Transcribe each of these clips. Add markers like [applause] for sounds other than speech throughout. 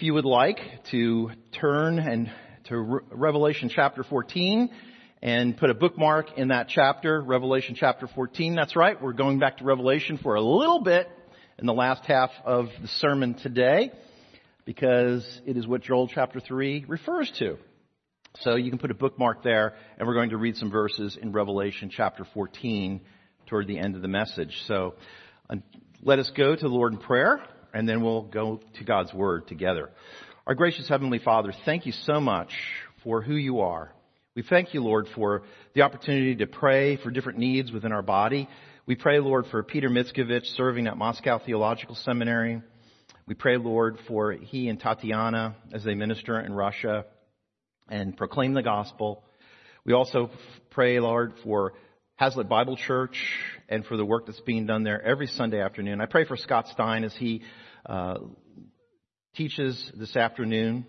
If you would like to turn and to Re- Revelation chapter 14 and put a bookmark in that chapter, Revelation chapter 14. That's right. We're going back to Revelation for a little bit in the last half of the sermon today because it is what Joel chapter 3 refers to. So you can put a bookmark there and we're going to read some verses in Revelation chapter 14 toward the end of the message. So uh, let us go to the Lord in prayer and then we'll go to God's Word together. Our gracious Heavenly Father, thank you so much for who you are. We thank you, Lord, for the opportunity to pray for different needs within our body. We pray, Lord, for Peter Mitskevich serving at Moscow Theological Seminary. We pray, Lord, for he and Tatiana as they minister in Russia and proclaim the gospel. We also pray, Lord, for Haslet Bible Church and for the work that's being done there every Sunday afternoon. I pray for Scott Stein as he uh, teaches this afternoon.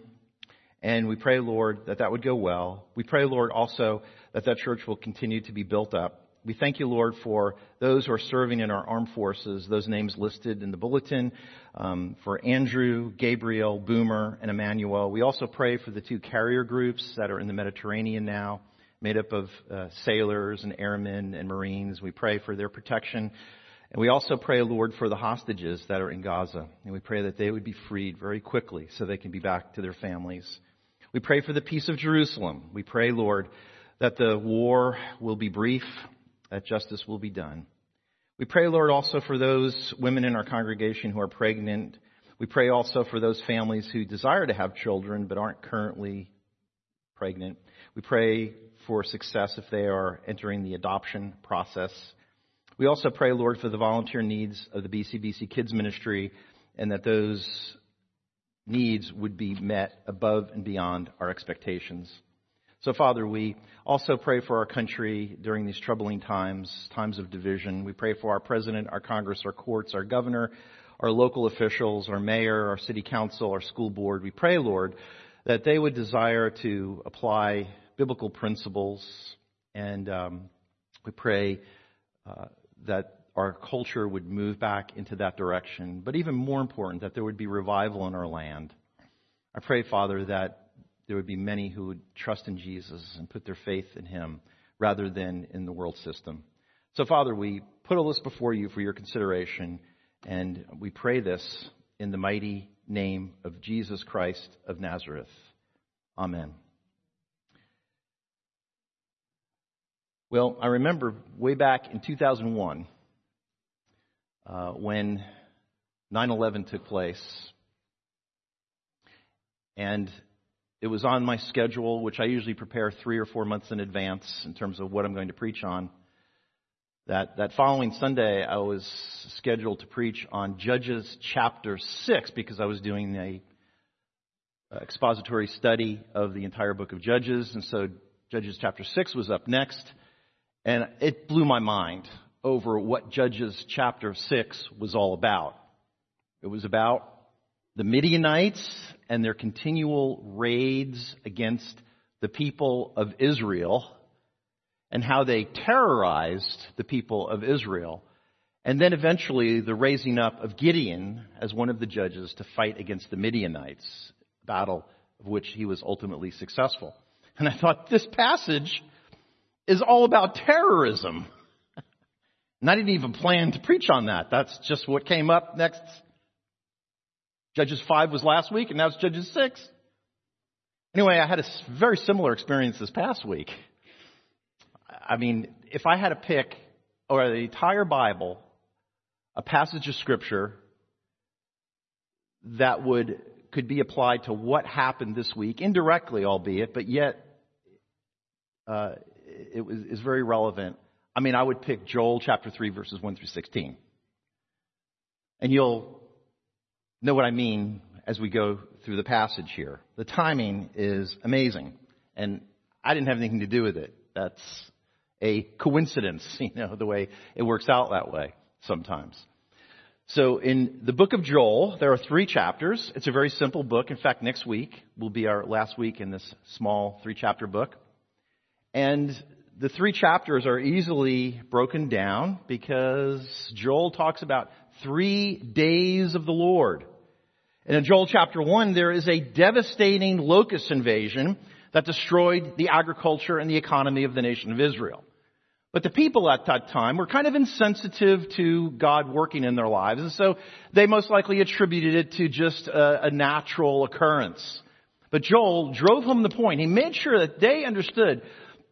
And we pray, Lord, that that would go well. We pray, Lord, also that that church will continue to be built up. We thank you, Lord, for those who are serving in our armed forces, those names listed in the bulletin, um, for Andrew, Gabriel, Boomer, and Emmanuel. We also pray for the two carrier groups that are in the Mediterranean now, made up of uh, sailors and airmen and Marines. We pray for their protection. And we also pray, Lord, for the hostages that are in Gaza. And we pray that they would be freed very quickly so they can be back to their families. We pray for the peace of Jerusalem. We pray, Lord, that the war will be brief, that justice will be done. We pray, Lord, also for those women in our congregation who are pregnant. We pray also for those families who desire to have children but aren't currently pregnant. We pray for success if they are entering the adoption process. We also pray, Lord, for the volunteer needs of the BCBC Kids Ministry and that those needs would be met above and beyond our expectations. So, Father, we also pray for our country during these troubling times, times of division. We pray for our president, our Congress, our courts, our governor, our local officials, our mayor, our city council, our school board. We pray, Lord, that they would desire to apply biblical principles, and um, we pray uh, that our culture would move back into that direction. But even more important, that there would be revival in our land. I pray, Father, that there would be many who would trust in Jesus and put their faith in Him rather than in the world system. So, Father, we put all this before you for your consideration, and we pray this in the mighty name of Jesus Christ of Nazareth. Amen. Well, I remember way back in 2001 uh, when 9 11 took place. And it was on my schedule, which I usually prepare three or four months in advance in terms of what I'm going to preach on. That, that following Sunday, I was scheduled to preach on Judges chapter 6 because I was doing a expository study of the entire book of Judges. And so Judges chapter 6 was up next. And it blew my mind over what Judges chapter 6 was all about. It was about the Midianites and their continual raids against the people of Israel and how they terrorized the people of Israel. And then eventually the raising up of Gideon as one of the judges to fight against the Midianites, battle of which he was ultimately successful. And I thought this passage is all about terrorism. And I didn't even plan to preach on that. That's just what came up next. Judges 5 was last week, and now it's Judges 6. Anyway, I had a very similar experience this past week. I mean, if I had to pick, or the entire Bible, a passage of Scripture that would could be applied to what happened this week, indirectly, albeit, but yet uh, it was is very relevant. I mean, I would pick Joel chapter 3, verses 1 through 16. And you'll know what I mean as we go through the passage here. The timing is amazing. And I didn't have anything to do with it. That's a coincidence, [laughs] you know, the way it works out that way sometimes. So in the book of Joel, there are three chapters. It's a very simple book. In fact, next week will be our last week in this small three chapter book. And the three chapters are easily broken down because Joel talks about three days of the Lord. And in Joel chapter 1, there is a devastating locust invasion that destroyed the agriculture and the economy of the nation of Israel. But the people at that time were kind of insensitive to God working in their lives, and so they most likely attributed it to just a, a natural occurrence. But Joel drove home the point. He made sure that they understood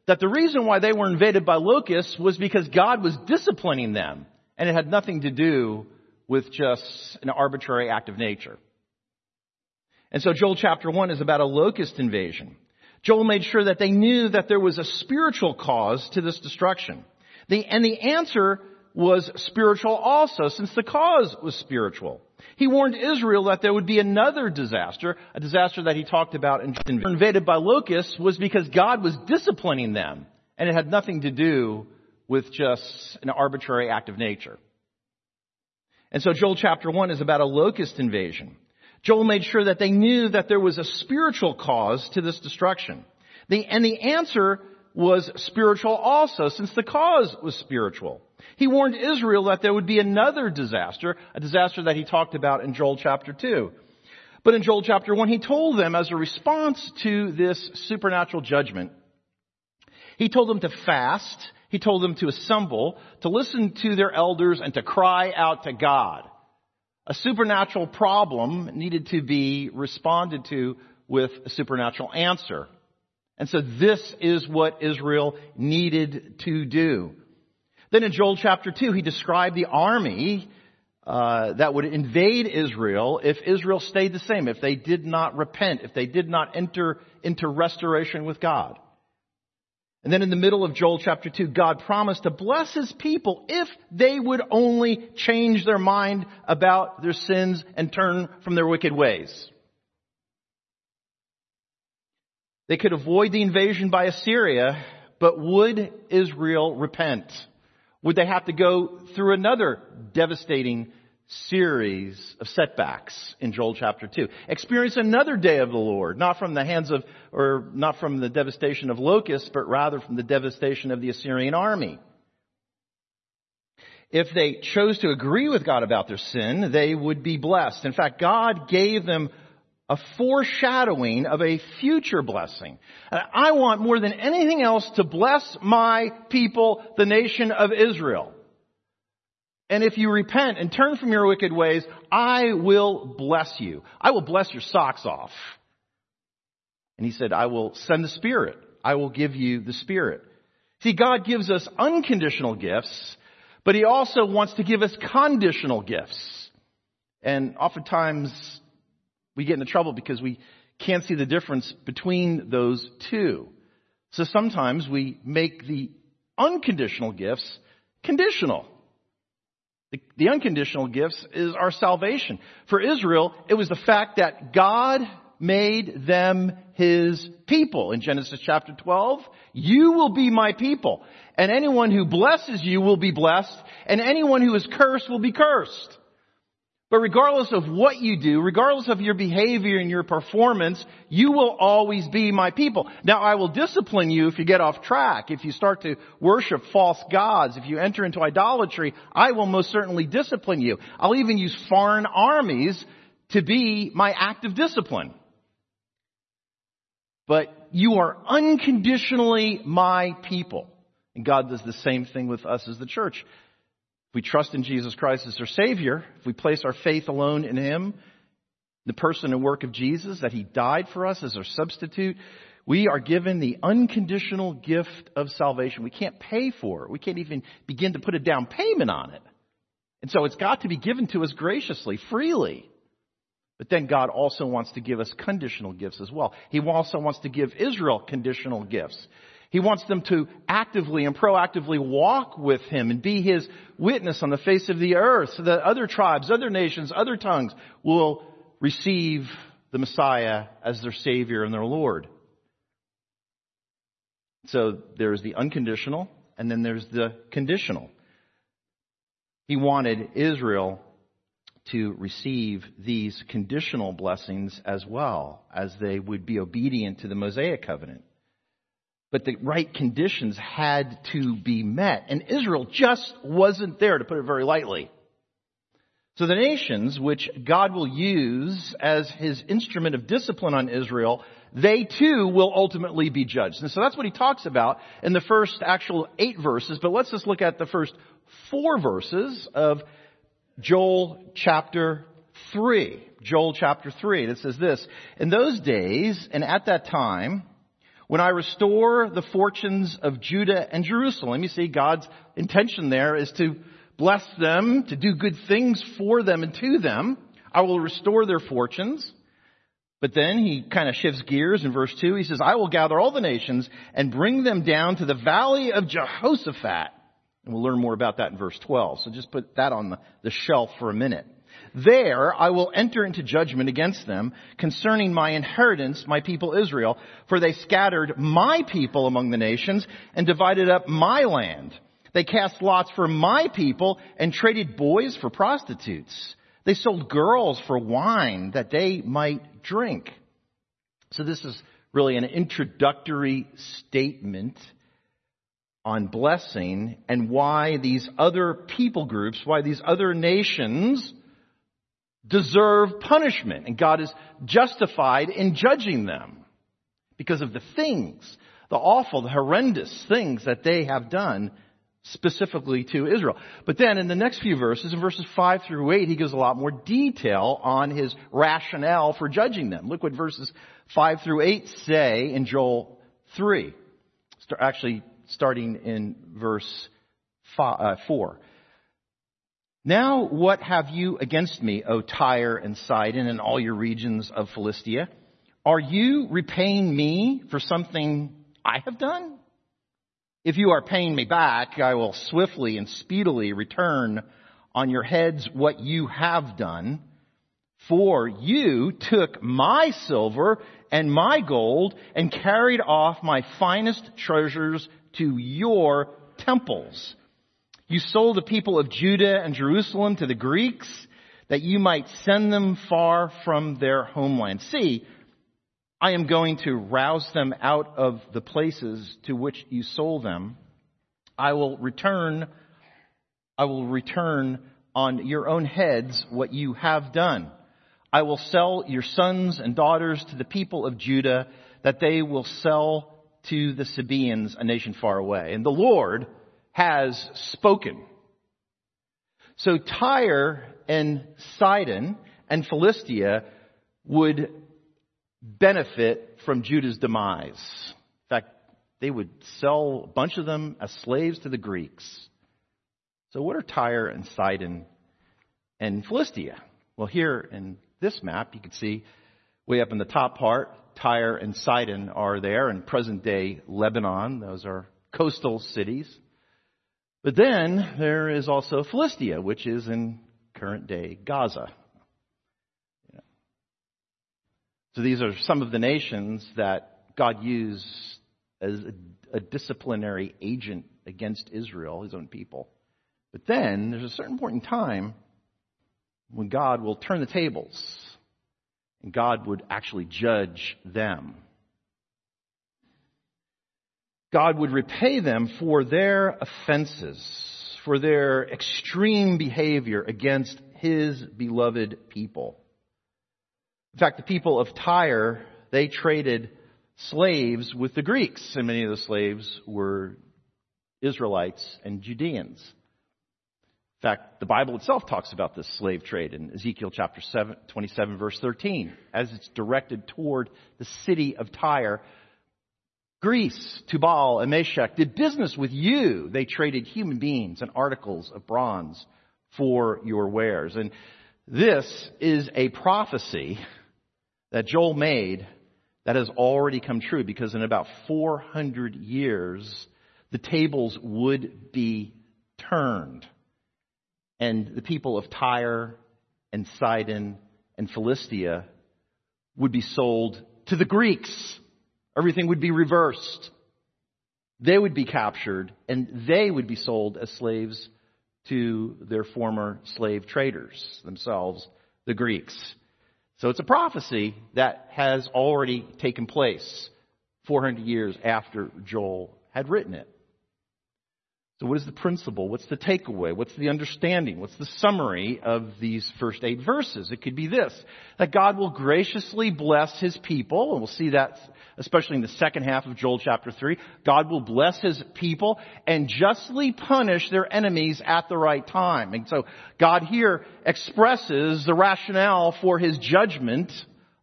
that the reason why they were invaded by locusts was because God was disciplining them, and it had nothing to do with just an arbitrary act of nature. And so Joel chapter 1 is about a locust invasion. Joel made sure that they knew that there was a spiritual cause to this destruction. The, and the answer was spiritual also, since the cause was spiritual. He warned Israel that there would be another disaster, a disaster that he talked about in invaded by locusts was because God was disciplining them, and it had nothing to do with just an arbitrary act of nature. And so Joel chapter 1 is about a locust invasion. Joel made sure that they knew that there was a spiritual cause to this destruction. The, and the answer was spiritual also, since the cause was spiritual. He warned Israel that there would be another disaster, a disaster that he talked about in Joel chapter 2. But in Joel chapter 1, he told them as a response to this supernatural judgment, he told them to fast, he told them to assemble, to listen to their elders, and to cry out to God a supernatural problem needed to be responded to with a supernatural answer. And so this is what Israel needed to do. Then in Joel chapter 2, he described the army uh, that would invade Israel if Israel stayed the same, if they did not repent, if they did not enter into restoration with God. And then in the middle of Joel chapter 2, God promised to bless his people if they would only change their mind about their sins and turn from their wicked ways. They could avoid the invasion by Assyria, but would Israel repent? Would they have to go through another devastating series of setbacks in Joel chapter 2. Experience another day of the Lord, not from the hands of, or not from the devastation of locusts, but rather from the devastation of the Assyrian army. If they chose to agree with God about their sin, they would be blessed. In fact, God gave them a foreshadowing of a future blessing. I want more than anything else to bless my people, the nation of Israel. And if you repent and turn from your wicked ways, I will bless you. I will bless your socks off. And he said, I will send the Spirit. I will give you the Spirit. See, God gives us unconditional gifts, but He also wants to give us conditional gifts. And oftentimes we get into trouble because we can't see the difference between those two. So sometimes we make the unconditional gifts conditional. The, the, unconditional gifts is our salvation. For Israel, it was the fact that God made them his people. In Genesis chapter 12, you will be my people. And anyone who blesses you will be blessed, and anyone who is cursed will be cursed. But regardless of what you do, regardless of your behavior and your performance, you will always be my people. Now I will discipline you if you get off track, if you start to worship false gods, if you enter into idolatry, I will most certainly discipline you. I'll even use foreign armies to be my active discipline. But you are unconditionally my people. And God does the same thing with us as the church. If we trust in Jesus Christ as our Savior, if we place our faith alone in Him, the person and work of Jesus, that He died for us as our substitute, we are given the unconditional gift of salvation. We can't pay for it. We can't even begin to put a down payment on it. And so it's got to be given to us graciously, freely. But then God also wants to give us conditional gifts as well. He also wants to give Israel conditional gifts. He wants them to actively and proactively walk with Him and be His witness on the face of the earth so that other tribes, other nations, other tongues will receive the Messiah as their Savior and their Lord. So there's the unconditional and then there's the conditional. He wanted Israel to receive these conditional blessings as well as they would be obedient to the Mosaic covenant but the right conditions had to be met. And Israel just wasn't there, to put it very lightly. So the nations, which God will use as his instrument of discipline on Israel, they too will ultimately be judged. And so that's what he talks about in the first actual eight verses, but let's just look at the first four verses of Joel chapter 3. Joel chapter 3. It says this, In those days and at that time, when I restore the fortunes of Judah and Jerusalem, you see God's intention there is to bless them, to do good things for them and to them. I will restore their fortunes. But then he kind of shifts gears in verse 2. He says, I will gather all the nations and bring them down to the valley of Jehoshaphat. And we'll learn more about that in verse 12. So just put that on the, the shelf for a minute. There I will enter into judgment against them concerning my inheritance, my people Israel, for they scattered my people among the nations and divided up my land. They cast lots for my people and traded boys for prostitutes. They sold girls for wine that they might drink. So this is really an introductory statement on blessing and why these other people groups, why these other nations deserve punishment. And God is justified in judging them because of the things, the awful, the horrendous things that they have done specifically to Israel. But then in the next few verses, in verses 5 through 8, he gives a lot more detail on his rationale for judging them. Look what verses 5 through 8 say in Joel 3. Actually, starting in verse uh, 4. Now what have you against me, O Tyre and Sidon and all your regions of Philistia? Are you repaying me for something I have done? If you are paying me back, I will swiftly and speedily return on your heads what you have done. For you took my silver and my gold and carried off my finest treasures to your temples. You sold the people of Judah and Jerusalem to the Greeks that you might send them far from their homeland. See, I am going to rouse them out of the places to which you sold them. I will return, I will return on your own heads what you have done. I will sell your sons and daughters to the people of Judah that they will sell to the Sabaeans, a nation far away. And the Lord has spoken. So Tyre and Sidon and Philistia would benefit from Judah's demise. In fact, they would sell a bunch of them as slaves to the Greeks. So what are Tyre and Sidon and Philistia? Well, here in this map, you can see way up in the top part, Tyre and Sidon are there in present day Lebanon. Those are coastal cities. But then there is also Philistia, which is in current day Gaza. So these are some of the nations that God used as a, a disciplinary agent against Israel, his own people. But then there's a certain point in time when God will turn the tables and God would actually judge them. God would repay them for their offenses, for their extreme behavior against his beloved people. In fact, the people of Tyre, they traded slaves with the Greeks, and many of the slaves were Israelites and Judeans. In fact, the Bible itself talks about this slave trade in Ezekiel chapter 7, 27 verse 13 as it's directed toward the city of Tyre. Greece, Tubal, and Meshech did business with you. They traded human beings and articles of bronze for your wares. And this is a prophecy that Joel made that has already come true because in about 400 years, the tables would be turned and the people of Tyre and Sidon and Philistia would be sold to the Greeks. Everything would be reversed. They would be captured and they would be sold as slaves to their former slave traders, themselves, the Greeks. So it's a prophecy that has already taken place 400 years after Joel had written it. So what is the principle? What's the takeaway? What's the understanding? What's the summary of these first eight verses? It could be this, that God will graciously bless His people, and we'll see that especially in the second half of Joel chapter 3. God will bless His people and justly punish their enemies at the right time. And so God here expresses the rationale for His judgment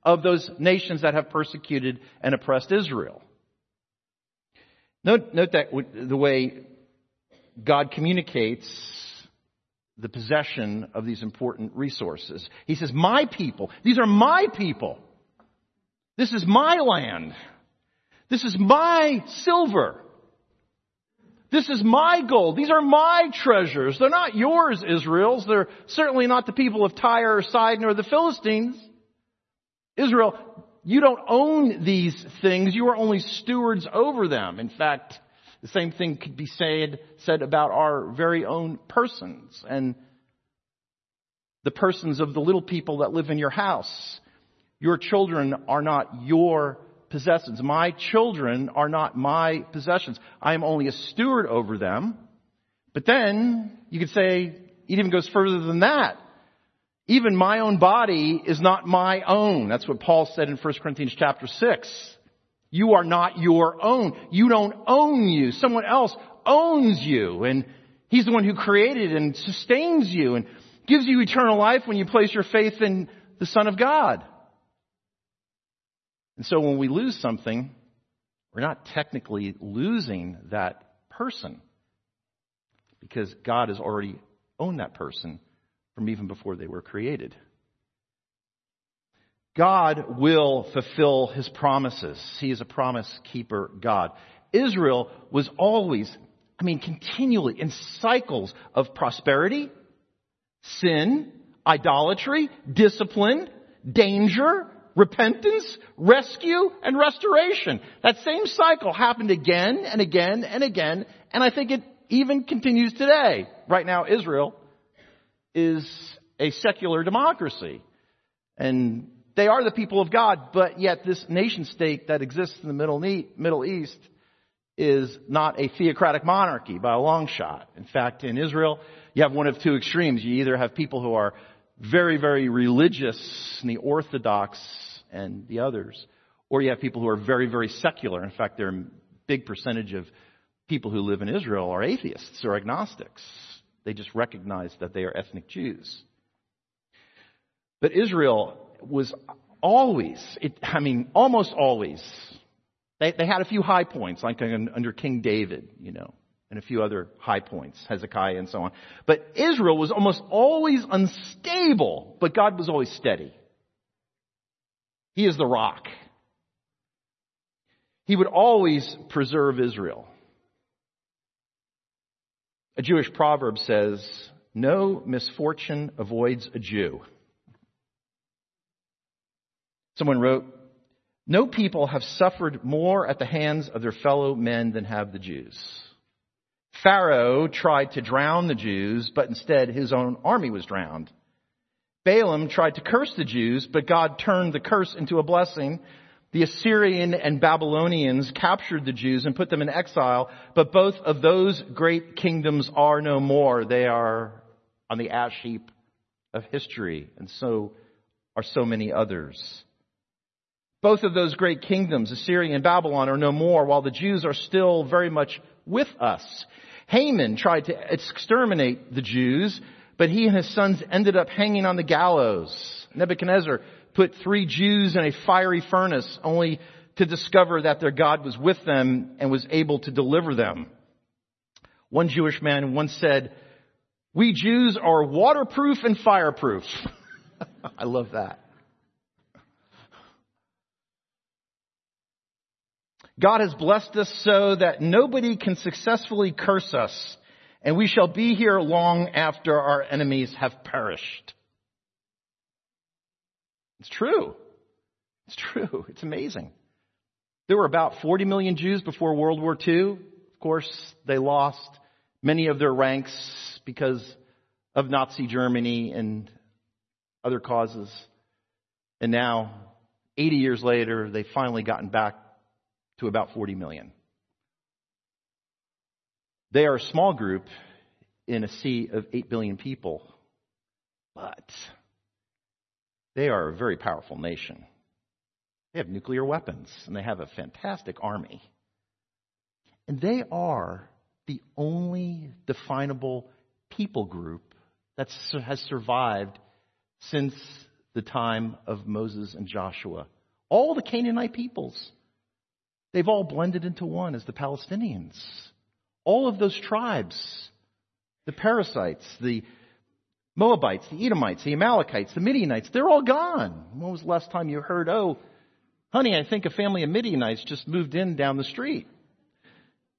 of those nations that have persecuted and oppressed Israel. Note, note that the way God communicates the possession of these important resources. He says, my people, these are my people. This is my land. This is my silver. This is my gold. These are my treasures. They're not yours, Israel's. They're certainly not the people of Tyre or Sidon or the Philistines. Israel, you don't own these things. You are only stewards over them. In fact, the same thing could be said, said about our very own persons and the persons of the little people that live in your house. Your children are not your possessions. My children are not my possessions. I am only a steward over them. But then you could say it even goes further than that. Even my own body is not my own. That's what Paul said in 1 Corinthians chapter 6. You are not your own. You don't own you. Someone else owns you. And He's the one who created and sustains you and gives you eternal life when you place your faith in the Son of God. And so when we lose something, we're not technically losing that person because God has already owned that person from even before they were created. God will fulfill his promises. He is a promise keeper God. Israel was always, I mean, continually in cycles of prosperity, sin, idolatry, discipline, danger, repentance, rescue, and restoration. That same cycle happened again and again and again, and I think it even continues today. Right now, Israel is a secular democracy. And they are the people of God, but yet this nation state that exists in the Middle East is not a theocratic monarchy by a long shot. In fact, in Israel, you have one of two extremes. You either have people who are very, very religious, and the Orthodox and the others, or you have people who are very, very secular. In fact, there are a big percentage of people who live in Israel are atheists or agnostics. They just recognize that they are ethnic Jews. But Israel was always, it, I mean, almost always. They, they had a few high points, like under King David, you know, and a few other high points, Hezekiah and so on. But Israel was almost always unstable, but God was always steady. He is the rock. He would always preserve Israel. A Jewish proverb says, no misfortune avoids a Jew. Someone wrote, No people have suffered more at the hands of their fellow men than have the Jews. Pharaoh tried to drown the Jews, but instead his own army was drowned. Balaam tried to curse the Jews, but God turned the curse into a blessing. The Assyrian and Babylonians captured the Jews and put them in exile, but both of those great kingdoms are no more. They are on the ash heap of history, and so are so many others. Both of those great kingdoms, Assyria and Babylon, are no more, while the Jews are still very much with us. Haman tried to exterminate the Jews, but he and his sons ended up hanging on the gallows. Nebuchadnezzar put three Jews in a fiery furnace only to discover that their God was with them and was able to deliver them. One Jewish man once said, we Jews are waterproof and fireproof. [laughs] I love that. God has blessed us so that nobody can successfully curse us, and we shall be here long after our enemies have perished. It's true. It's true. It's amazing. There were about 40 million Jews before World War II. Of course, they lost many of their ranks because of Nazi Germany and other causes. And now, 80 years later, they've finally gotten back to about 40 million. They are a small group in a sea of 8 billion people, but they are a very powerful nation. They have nuclear weapons and they have a fantastic army. And they are the only definable people group that has survived since the time of Moses and Joshua. All the Canaanite peoples, they've all blended into one as the Palestinians. All of those tribes, the Perizzites, the Moabites, the Edomites, the Amalekites, the Midianites, they're all gone. When was the last time you heard, oh, honey, I think a family of Midianites just moved in down the street?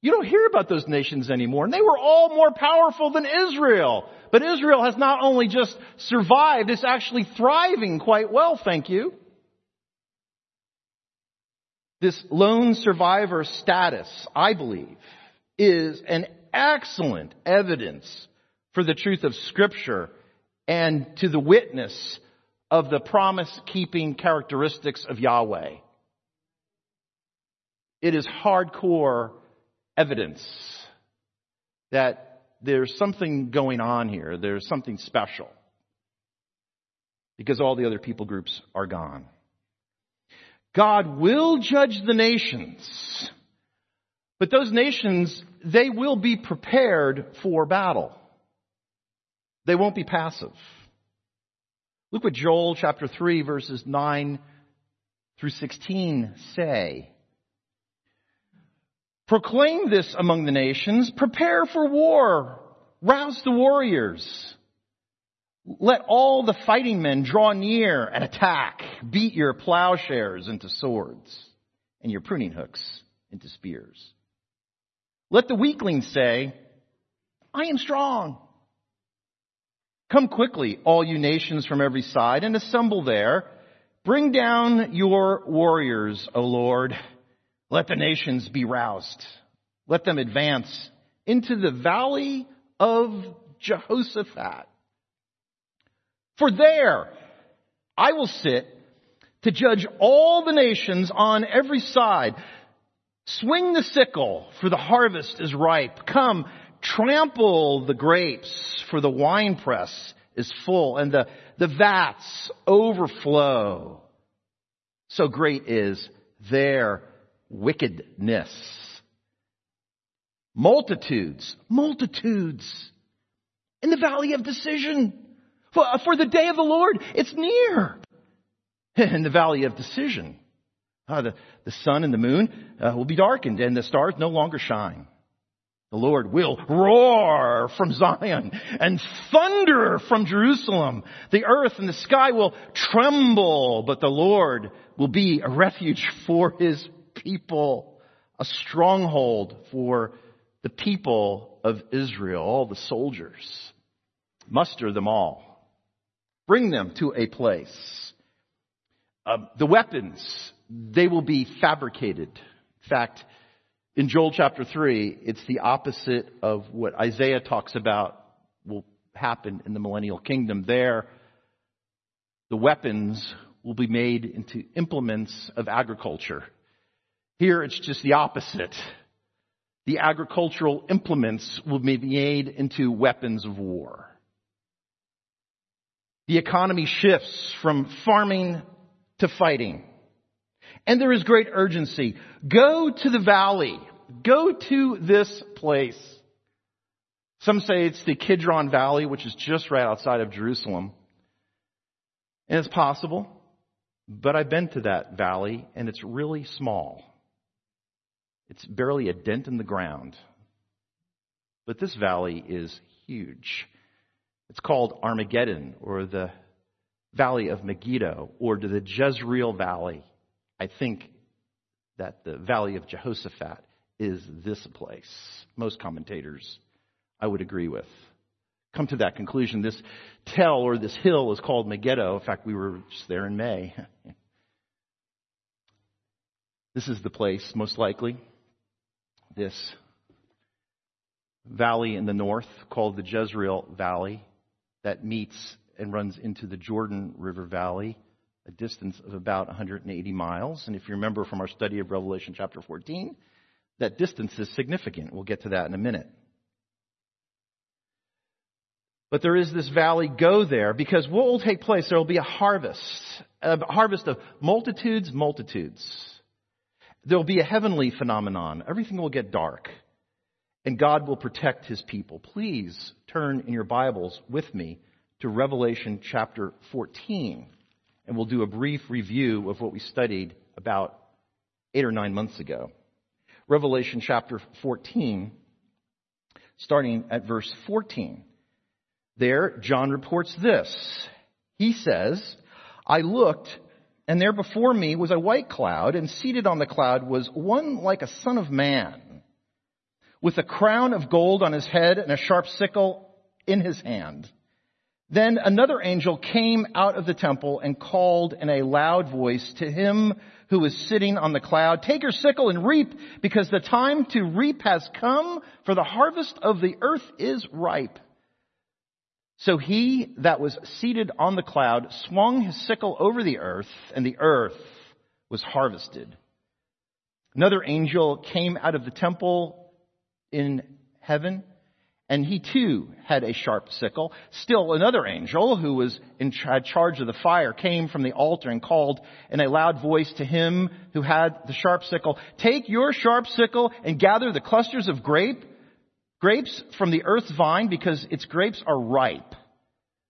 You don't hear about those nations anymore. And they were all more powerful than Israel. But Israel has not only just survived, it's actually thriving quite well, thank you. This lone survivor status, I believe, is an excellent evidence for the truth of scripture and to the witness of the promise keeping characteristics of Yahweh. It is hardcore evidence that there's something going on here. There's something special. Because all the other people groups are gone. God will judge the nations. But those nations, they will be prepared for battle. They won't be passive. Look what Joel chapter 3 verses 9 through 16 say. Proclaim this among the nations. Prepare for war. Rouse the warriors. Let all the fighting men draw near and attack. Beat your plowshares into swords and your pruning hooks into spears. Let the weaklings say, I am strong. Come quickly, all you nations from every side, and assemble there. Bring down your warriors, O Lord. Let the nations be roused. Let them advance into the valley of Jehoshaphat. For there I will sit to judge all the nations on every side. Swing the sickle, for the harvest is ripe. Come, trample the grapes, for the winepress is full, and the, the vats overflow. So great is their wickedness. Multitudes, multitudes in the valley of decision. For, the day of the Lord, it's near. [laughs] In the valley of decision. Uh, the, the sun and the moon uh, will be darkened and the stars no longer shine. The Lord will roar from Zion and thunder from Jerusalem. The earth and the sky will tremble, but the Lord will be a refuge for his people, a stronghold for the people of Israel, all the soldiers. Muster them all. Bring them to a place. Uh, the weapons, they will be fabricated. In fact, in Joel chapter 3, it's the opposite of what Isaiah talks about will happen in the millennial kingdom. There, the weapons will be made into implements of agriculture. Here it's just the opposite. The agricultural implements will be made into weapons of war. The economy shifts from farming to fighting. And there is great urgency. Go to the valley. Go to this place. Some say it's the Kidron Valley, which is just right outside of Jerusalem. And it's possible, but I've been to that valley and it's really small. It's barely a dent in the ground. But this valley is huge. It's called Armageddon or the Valley of Megiddo or the Jezreel Valley. I think that the Valley of Jehoshaphat is this place. Most commentators I would agree with. Come to that conclusion. This tell or this hill is called Megiddo. In fact, we were just there in May. [laughs] this is the place, most likely this valley in the north called the Jezreel Valley that meets and runs into the Jordan River Valley, a distance of about 180 miles. And if you remember from our study of Revelation chapter 14, that distance is significant. We'll get to that in a minute. But there is this valley go there because what will take place? There will be a harvest, a harvest of multitudes, multitudes. There will be a heavenly phenomenon. Everything will get dark. And God will protect his people. Please turn in your Bibles with me to Revelation chapter 14. And we'll do a brief review of what we studied about eight or nine months ago. Revelation chapter 14, starting at verse 14. There, John reports this. He says, I looked, and there before me was a white cloud, and seated on the cloud was one like a son of man, with a crown of gold on his head and a sharp sickle in his hand. Then another angel came out of the temple and called in a loud voice to him who was sitting on the cloud, take your sickle and reap because the time to reap has come for the harvest of the earth is ripe. So he that was seated on the cloud swung his sickle over the earth, and the earth was harvested. Another angel came out of the temple in heaven, and he too had a sharp sickle. Still another angel who was in charge of the fire came from the altar and called in a loud voice to him who had the sharp sickle, take your sharp sickle and gather the clusters of grape Grapes from the earth's vine because its grapes are ripe.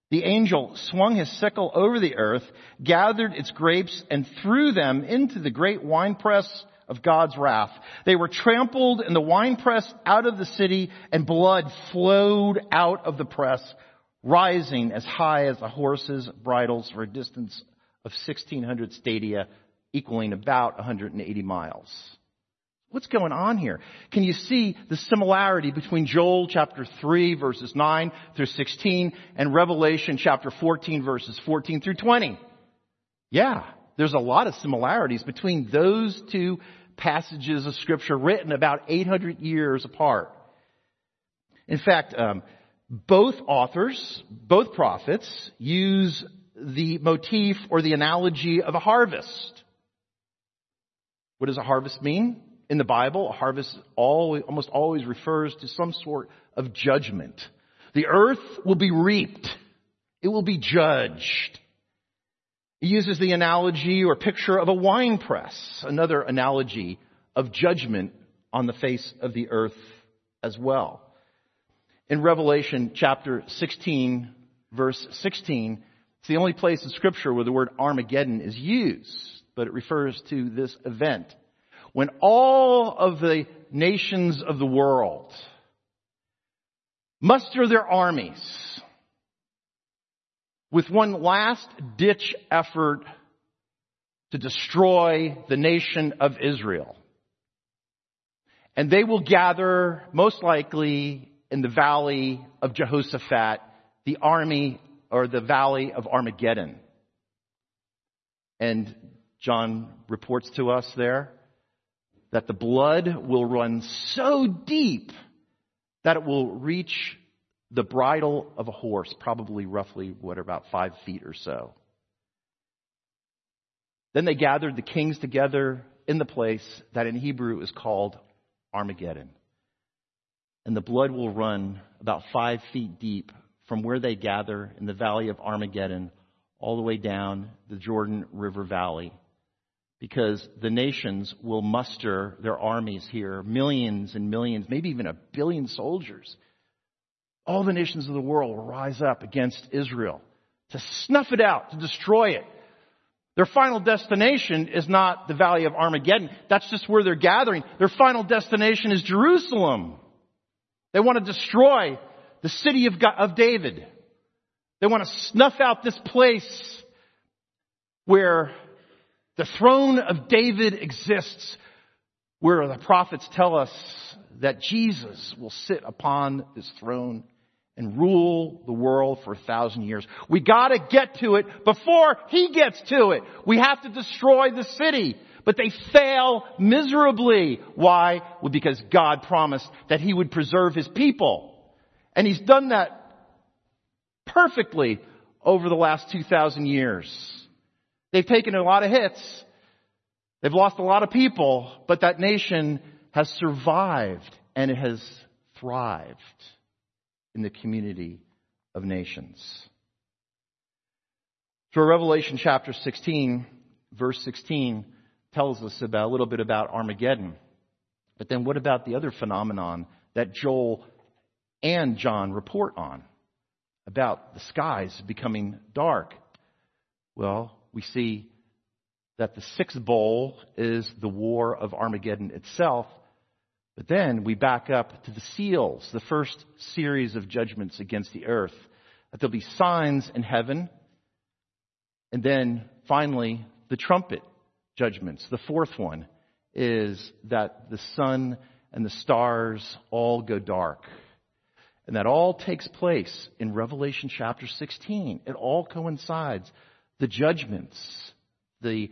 The angel swung his sickle over the earth, gathered its grapes, and threw them into the great winepress of God's wrath. They were trampled in the winepress out of the city, and blood flowed out of the press, rising as high as the horses' bridles for a distance of 1600 stadia, equaling about 180 miles. What's going on here? Can you see the similarity between Joel chapter 3 verses 9 through 16 and Revelation chapter 14 verses 14 through 20? Yeah, there's a lot of similarities between those two passages of scripture written about 800 years apart. In fact, um, both authors, both prophets, use the motif or the analogy of a harvest. What does a harvest mean? in the Bible, a harvest always, almost always refers to some sort of judgment. The earth will be reaped. It will be judged. He uses the analogy or picture of a wine press, another analogy of judgment on the face of the earth as well. In Revelation chapter 16, verse 16, it's the only place in scripture where the word Armageddon is used, but it refers to this event when all of the nations of the world muster their armies with one last ditch effort to destroy the nation of Israel. And they will gather, most likely, in the valley of Jehoshaphat, the army or the valley of Armageddon. And John reports to us there that the blood will run so deep that it will reach the bridle of a horse, probably roughly, what, about five feet or so. Then they gathered the kings together in the place that in Hebrew is called Armageddon. And the blood will run about five feet deep from where they gather in the valley of Armageddon all the way down the Jordan River Valley because the nations will muster their armies here, millions and millions, maybe even a billion soldiers. All the nations of the world will rise up against Israel to snuff it out, to destroy it. Their final destination is not the valley of Armageddon. That's just where they're gathering. Their final destination is Jerusalem. They want to destroy the city of, God, of David. They want to snuff out this place where the throne of David exists where the prophets tell us that Jesus will sit upon this throne and rule the world for a thousand years. We gotta get to it before he gets to it. We have to destroy the city. But they fail miserably. Why? Well, because God promised that he would preserve his people. And he's done that perfectly over the last 2,000 years. They've taken a lot of hits. They've lost a lot of people, but that nation has survived and it has thrived in the community of nations. So Revelation chapter 16, verse 16 tells us about a little bit about Armageddon. But then what about the other phenomenon that Joel and John report on? About the skies becoming dark. Well, we see that the sixth bowl is the war of Armageddon itself. But then we back up to the seals, the first series of judgments against the earth. That there'll be signs in heaven. And then finally, the trumpet judgments. The fourth one is that the sun and the stars all go dark. And that all takes place in Revelation chapter 16. It all coincides. The judgments, the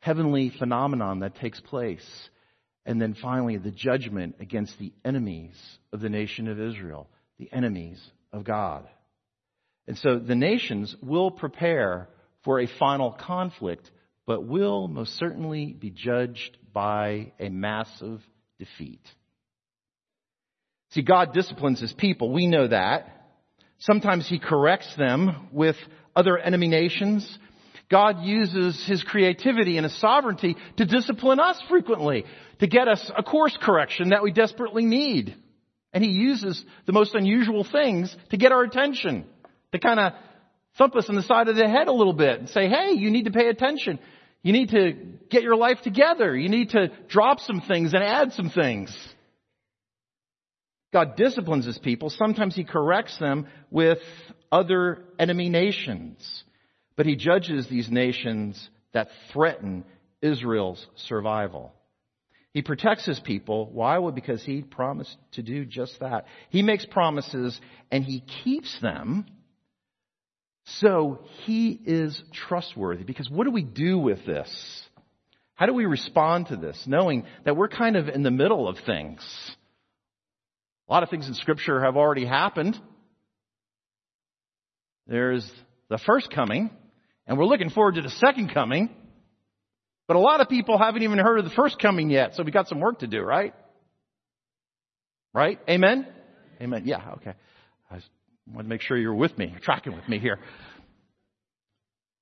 heavenly phenomenon that takes place, and then finally the judgment against the enemies of the nation of Israel, the enemies of God. And so the nations will prepare for a final conflict, but will most certainly be judged by a massive defeat. See, God disciplines his people. We know that. Sometimes he corrects them with other enemy nations. God uses his creativity and his sovereignty to discipline us frequently, to get us a course correction that we desperately need. And he uses the most unusual things to get our attention, to kind of thump us in the side of the head a little bit and say, hey, you need to pay attention. You need to get your life together. You need to drop some things and add some things. God disciplines his people. Sometimes he corrects them with other enemy nations. But he judges these nations that threaten Israel's survival. He protects his people. Why? Well, because he promised to do just that. He makes promises and he keeps them so he is trustworthy. Because what do we do with this? How do we respond to this, knowing that we're kind of in the middle of things? A lot of things in Scripture have already happened. There's the first coming, and we're looking forward to the second coming. But a lot of people haven't even heard of the first coming yet, so we've got some work to do, right? Right? Amen? Amen. Yeah, okay. I want to make sure you're with me, you're tracking with me here.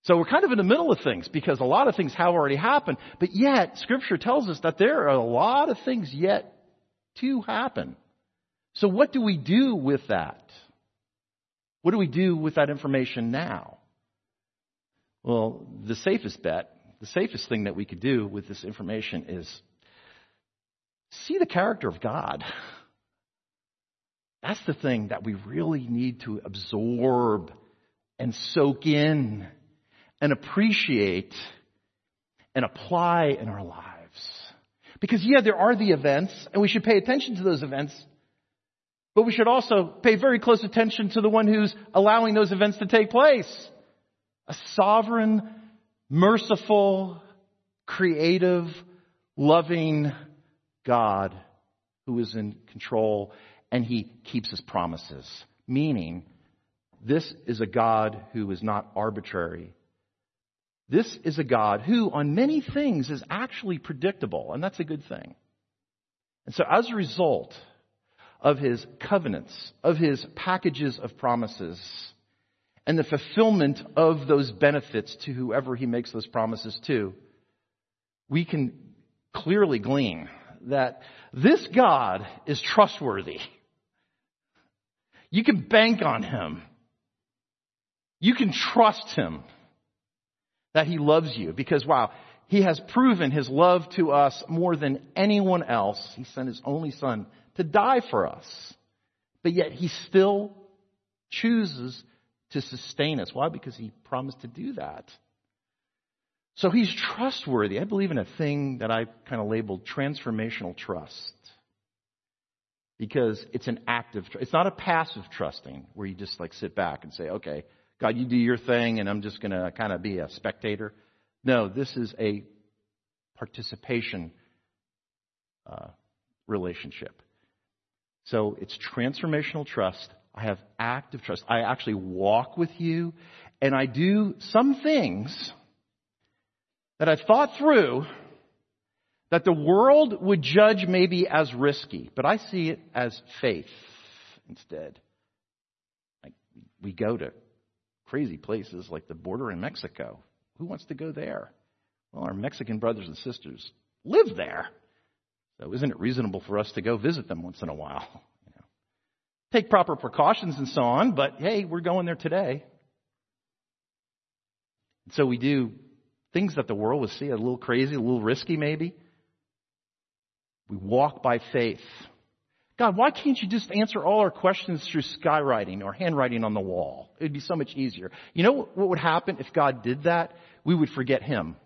So we're kind of in the middle of things because a lot of things have already happened, but yet scripture tells us that there are a lot of things yet to happen. So what do we do with that? What do we do with that information now? Well, the safest bet, the safest thing that we could do with this information is see the character of God. That's the thing that we really need to absorb and soak in and appreciate and apply in our lives. Because yeah, there are the events and we should pay attention to those events, but we should also pay very close attention to the one who's allowing those events to take place. A sovereign, merciful, creative, loving God who is in control and he keeps his promises. Meaning, this is a God who is not arbitrary. This is a God who, on many things, is actually predictable, and that's a good thing. And so, as a result of his covenants, of his packages of promises, and the fulfillment of those benefits to whoever he makes those promises to, we can clearly glean that this God is trustworthy. You can bank on him. You can trust him that he loves you because wow, he has proven his love to us more than anyone else. He sent his only son to die for us. But yet he still chooses to sustain us. Why? Because he promised to do that. So he's trustworthy. I believe in a thing that I kind of labeled transformational trust because it's an active, it's not a passive trusting where you just like sit back and say, okay, God, you do your thing and I'm just going to kind of be a spectator. No, this is a participation uh, relationship. So it's transformational trust. I have active trust. I actually walk with you and I do some things that I've thought through that the world would judge maybe as risky, but I see it as faith instead. Like we go to crazy places like the border in Mexico. Who wants to go there? Well, our Mexican brothers and sisters live there. So isn't it reasonable for us to go visit them once in a while? [laughs] Take proper precautions and so on, but hey, we're going there today. So we do things that the world would see a little crazy, a little risky maybe. We walk by faith. God, why can't you just answer all our questions through skywriting or handwriting on the wall? It would be so much easier. You know what would happen if God did that? We would forget Him.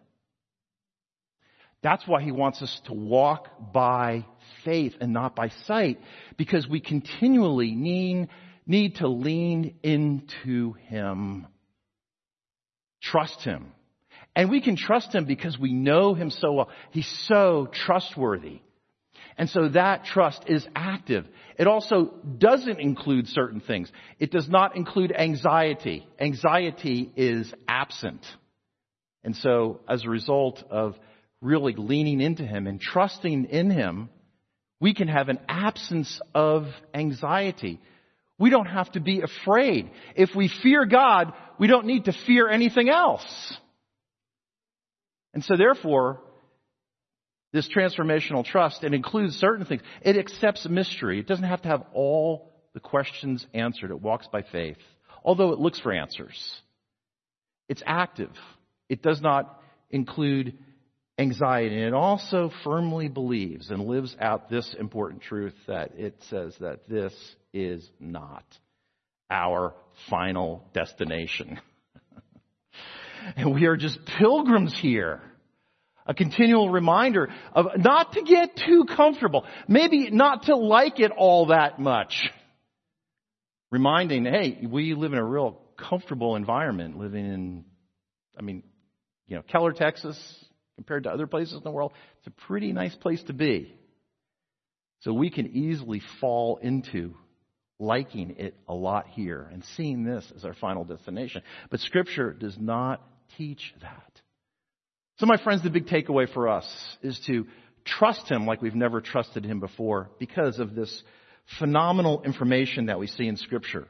That's why He wants us to walk by faith and not by sight, because we continually need, need to lean into Him. Trust Him. And we can trust Him because we know Him so well. He's so trustworthy. And so that trust is active. It also doesn't include certain things. It does not include anxiety. Anxiety is absent. And so as a result of really leaning into Him and trusting in Him, we can have an absence of anxiety. We don't have to be afraid. If we fear God, we don't need to fear anything else. And so therefore, this transformational trust, it includes certain things. It accepts mystery. It doesn't have to have all the questions answered. It walks by faith, although it looks for answers. It's active. It does not include anxiety. And it also firmly believes and lives out this important truth that it says that this is not our final destination. [laughs] and we are just pilgrims here a continual reminder of not to get too comfortable, maybe not to like it all that much. Reminding, hey, we live in a real comfortable environment, living in, I mean, you know, Keller, Texas, compared to other places in the world, it's a pretty nice place to be. So we can easily fall into liking it a lot here and seeing this as our final destination. But Scripture does not teach that. So, my friends, the big takeaway for us is to trust Him like we've never trusted Him before because of this phenomenal information that we see in Scripture.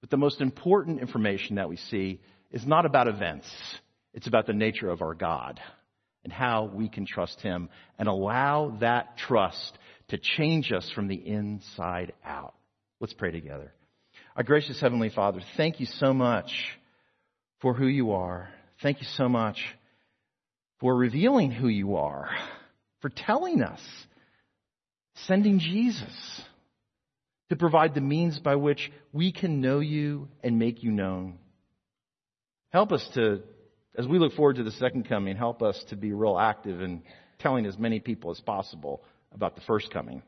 But the most important information that we see is not about events. It's about the nature of our God and how we can trust Him and allow that trust to change us from the inside out. Let's pray together. Our gracious Heavenly Father, thank you so much for who you are. Thank you so much for revealing who you are, for telling us, sending Jesus to provide the means by which we can know you and make you known. Help us to, as we look forward to the second coming, help us to be real active in telling as many people as possible about the first coming.